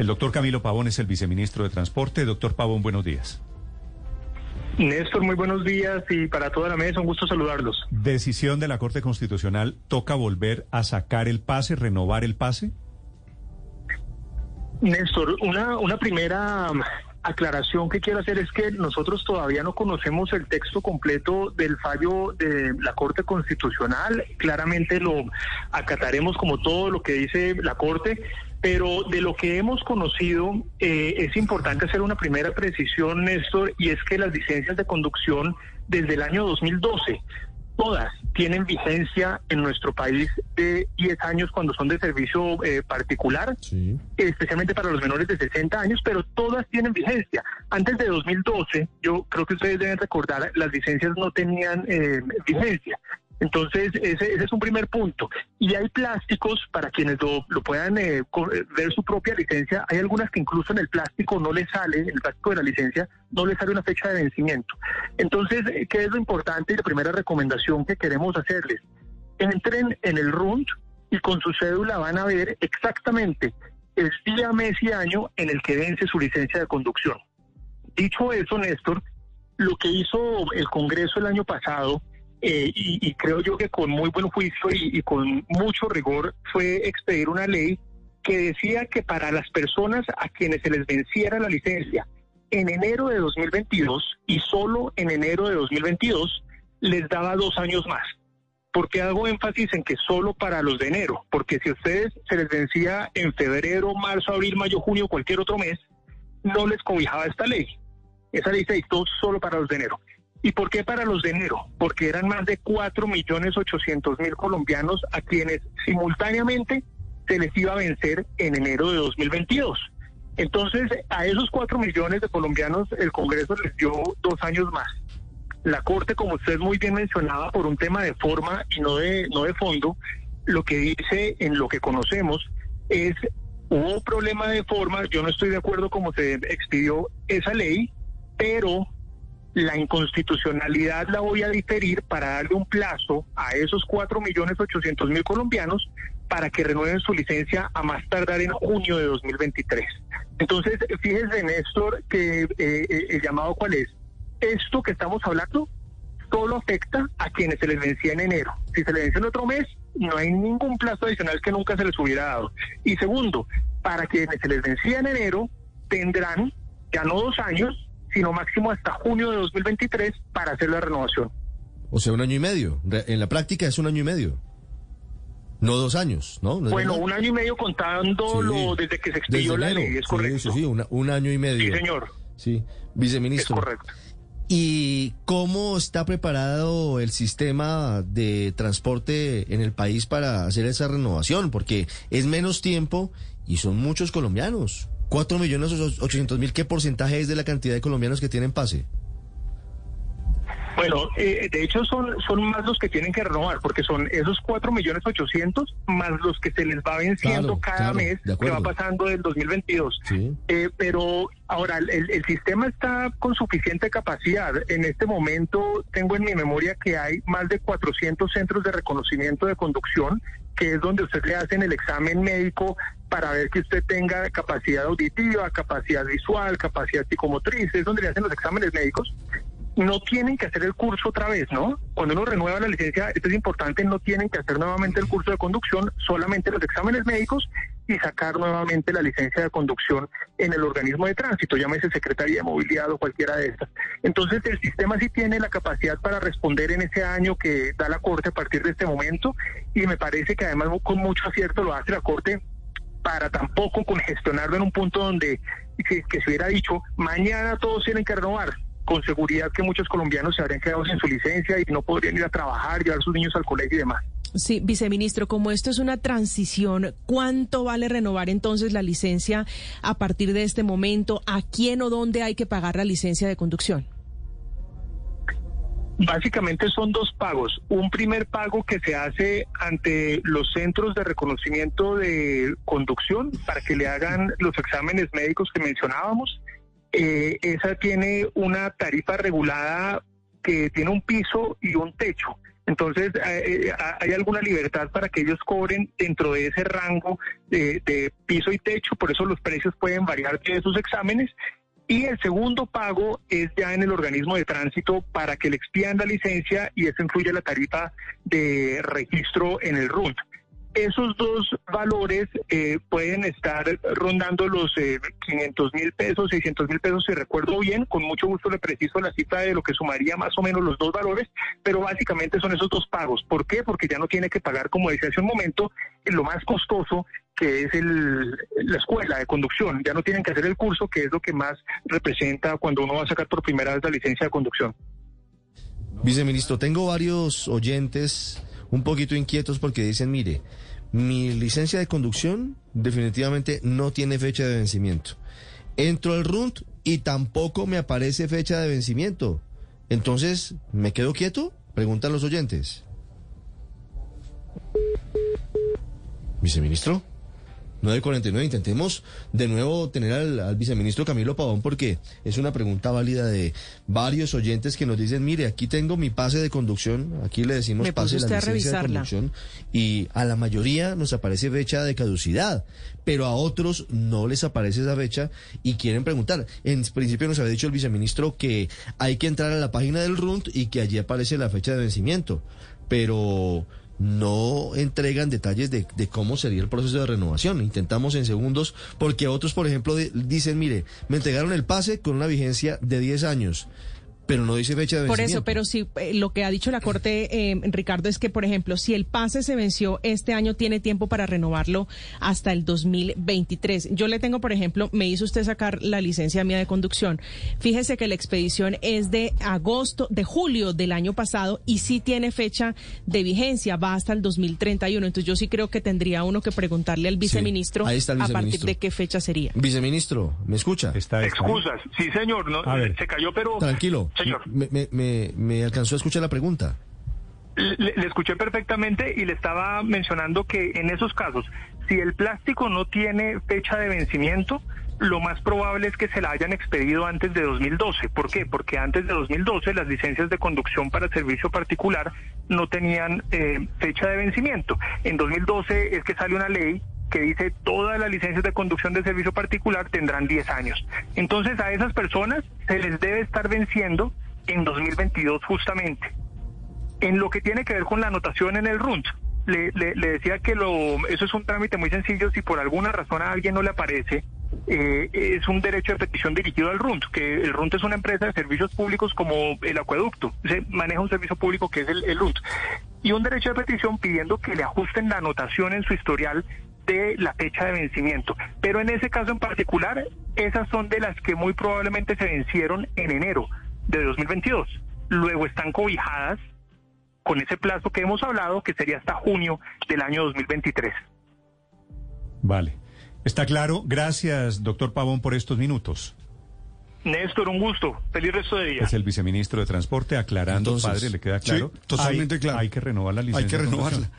El doctor Camilo Pavón es el viceministro de Transporte. Doctor Pavón, buenos días. Néstor, muy buenos días y para toda la mesa un gusto saludarlos. Decisión de la Corte Constitucional, ¿toca volver a sacar el pase, renovar el pase? Néstor, una, una primera aclaración que quiero hacer es que nosotros todavía no conocemos el texto completo del fallo de la Corte Constitucional. Claramente lo acataremos como todo lo que dice la Corte, pero de lo que hemos conocido eh, es importante hacer una primera precisión, Néstor, y es que las licencias de conducción desde el año 2012 todas tienen vigencia en nuestro país de 10 años cuando son de servicio eh, particular, especialmente para los menores de 60 años, pero todas tienen vigencia. Antes de 2012, yo creo que ustedes deben recordar, las licencias no tenían eh, vigencia. Entonces, ese, es un primer punto. Y hay plásticos, para quienes lo, puedan eh, ver su propia licencia, hay algunas que incluso en el plástico no le sale, en el plástico de la licencia, no le sale una fecha de vencimiento. Entonces, ¿qué es lo importante y la primera recomendación que queremos hacerles? Entren en el RUND y con su cédula van a ver exactamente el día, mes y año en el que vence su licencia de conducción. Dicho eso, Néstor, lo que hizo el Congreso el año pasado eh, y, creo yo que con muy buen juicio y, con mucho rigor fue expedir una ley que decía que para las personas a quienes se les venciera la licencia en enero de 2022 y solo en enero de 2022 les daba dos años más. ¿Por qué hago énfasis en que solo para los de enero? Porque si a ustedes se les vencía en febrero, marzo, abril, mayo, junio, cualquier otro mes, no les cobijaba esta ley. Esa ley se dictó solo para los de enero. ¿Y por qué para los de enero? Porque eran más de 4.800.000 colombianos a quienes simultáneamente se les iba a vencer en enero de 2022. Entonces, a esos 4 millones de colombianos el Congreso les dio dos años más. La Corte, como usted muy bien mencionaba, por un tema de forma y no de, no de fondo, lo que dice en lo que conocemos es, hubo problema de forma, yo no estoy de acuerdo cómo se expidió esa ley, pero la inconstitucionalidad la voy a diferir para darle un plazo a esos 4.800.000 colombianos para que renueven su licencia a más tardar en junio de 2023. Entonces, fíjense, Néstor, que eh, eh, el llamado cuál es. Esto que estamos hablando solo afecta a quienes se les vencía en enero. Si se les vence en otro mes, no hay ningún plazo adicional que nunca se les hubiera dado. Y segundo, para quienes se les vencía en enero, tendrán ya no dos años, sino máximo hasta junio de 2023 para hacer la renovación. O sea, un año y medio. En la práctica es un año y medio. No dos años, ¿no? bueno, un año y medio contándolo desde que se expidió la ley, es correcto. Sí, sí, un año y medio. Sí, señor. Sí, viceministro. Es correcto. ¿Y cómo está preparado el sistema de transporte en el país para hacer esa renovación? Porque es menos tiempo y son muchos colombianos. 4 millones 800 mil, ¿qué porcentaje es de la cantidad de colombianos que tienen pase? Bueno, eh, de hecho son, son más los que tienen que renovar, porque son esos 4 millones 800 más los que se les va venciendo cada mes que va pasando del 2022. Eh, pero ahora, el, el, sistema está con suficiente capacidad. En este momento tengo en mi memoria que hay más de 400 centros de reconocimiento de conducción que es donde usted le hacen el examen médico para ver que usted tenga capacidad auditiva, capacidad visual, capacidad psicomotriz, es donde le hacen los exámenes médicos. No tienen que hacer el curso otra vez, ¿no? Cuando uno renueva la licencia, esto es importante, no tienen que hacer nuevamente el curso de conducción, solamente los exámenes médicos y sacar nuevamente la licencia de conducción en el organismo de tránsito, llámese Secretaría de Movilidad o cualquiera de estas. Entonces el sistema sí tiene la capacidad para responder en ese año que da la Corte a partir de este momento y me parece que además con mucho acierto lo hace la Corte para tampoco congestionarlo en un punto donde que, se hubiera dicho mañana todos tienen que renovar con seguridad que muchos colombianos se habrían quedado sin su licencia y no podrían ir a trabajar, llevar sus niños al colegio y demás. Sí, viceministro, como esto es una transición, ¿cuánto vale renovar entonces la licencia a partir de este momento? ¿A quién o dónde hay que pagar la licencia de conducción? Básicamente son dos pagos. Un primer pago que se hace ante los centros de reconocimiento de conducción para que le hagan los exámenes médicos que mencionábamos. Eh, esa tiene una tarifa regulada que tiene un piso y un techo. Entonces, eh, eh, hay alguna libertad para que ellos cobren dentro de ese rango de, de piso y techo, por eso los precios pueden variar de esos exámenes. Y el segundo pago es ya en el organismo de tránsito para que le expidan la licencia y eso incluye la tarifa de registro en el RUNT esos dos valores eh, pueden estar rondando los 500 mil pesos, 600 mil pesos, si recuerdo bien, con mucho gusto le preciso la cifra de lo que sumaría más o menos los dos valores, pero básicamente son esos dos pagos. ¿Por qué? Porque ya no tiene que pagar, como decía hace un momento, lo más costoso que es el, la escuela de conducción. Ya no tienen que hacer el curso, que es lo que más representa cuando uno va a sacar por primera vez la licencia de conducción. Viceministro, tengo varios oyentes un poquito inquietos porque dicen, mire, mi licencia de conducción definitivamente no tiene fecha de vencimiento. Entro al RUNT y tampoco me aparece fecha de vencimiento. Entonces, ¿me quedo quieto? Preguntan los oyentes. Viceministro. 949. Intentemos de nuevo tener al, viceministro Camilo Pavón porque es una pregunta válida de varios oyentes que nos dicen, mire, aquí tengo mi pase de conducción, aquí le decimos pase de la licencia de conducción y a la mayoría nos aparece fecha de caducidad, pero a otros no les aparece esa fecha y quieren preguntar. En principio nos había dicho el viceministro que hay que entrar a la página del RUNT y que allí aparece la fecha de vencimiento, pero no entregan detalles de, cómo sería el proceso de renovación. Intentamos en segundos, porque otros, por ejemplo, dicen, mire, me entregaron el pase con una vigencia de 10 años pero no dice fecha de vencimiento. Por eso, pero sí, eh, lo que ha dicho la Corte, eh, Ricardo, es que, por ejemplo, si el pase se venció este año, tiene tiempo para renovarlo hasta el 2023. Yo le tengo, por ejemplo, me hizo usted sacar la licencia mía de conducción. Fíjese que la expedición es de agosto, de julio del año pasado y sí tiene fecha de vigencia, va hasta el 2031. Entonces yo sí creo que tendría uno que preguntarle al viceministro, a partir de qué fecha sería. Viceministro, ¿me escucha? Está Excusas, sí señor, no, se cayó, pero... Tranquilo. Me, me, alcanzó a escuchar la pregunta. Le, escuché perfectamente y le estaba mencionando que en esos casos, si el plástico no tiene fecha de vencimiento, lo más probable es que se la hayan expedido antes de 2012. ¿Por qué? Porque antes de 2012 las licencias de conducción para servicio particular no tenían eh, fecha de vencimiento. En 2012 es que sale una ley que dice todas las licencias de conducción de servicio particular tendrán 10 años. Entonces a esas personas se les debe estar venciendo en 2022 justamente. En lo que tiene que ver con la anotación en el RUNT, le, decía que lo, eso es un trámite muy sencillo, si por alguna razón a alguien no le aparece, eh, es un derecho de petición dirigido al RUNT, que el RUNT es una empresa de servicios públicos como el acueducto, se maneja un servicio público que es el, el RUNT, y un derecho de petición pidiendo que le ajusten la anotación en su historial de la fecha de vencimiento. Pero en ese caso en particular, esas son de las que muy probablemente se vencieron en enero de 2022. Luego están cobijadas con ese plazo que hemos hablado, que sería hasta junio del año 2023. Vale. Está claro. Gracias, doctor Pavón, por estos minutos. Néstor, un gusto. Feliz resto de día. Es el viceministro de Transporte aclarando, padre, le queda claro. totalmente claro. Hay que renovar la licencia. Hay que renovarla.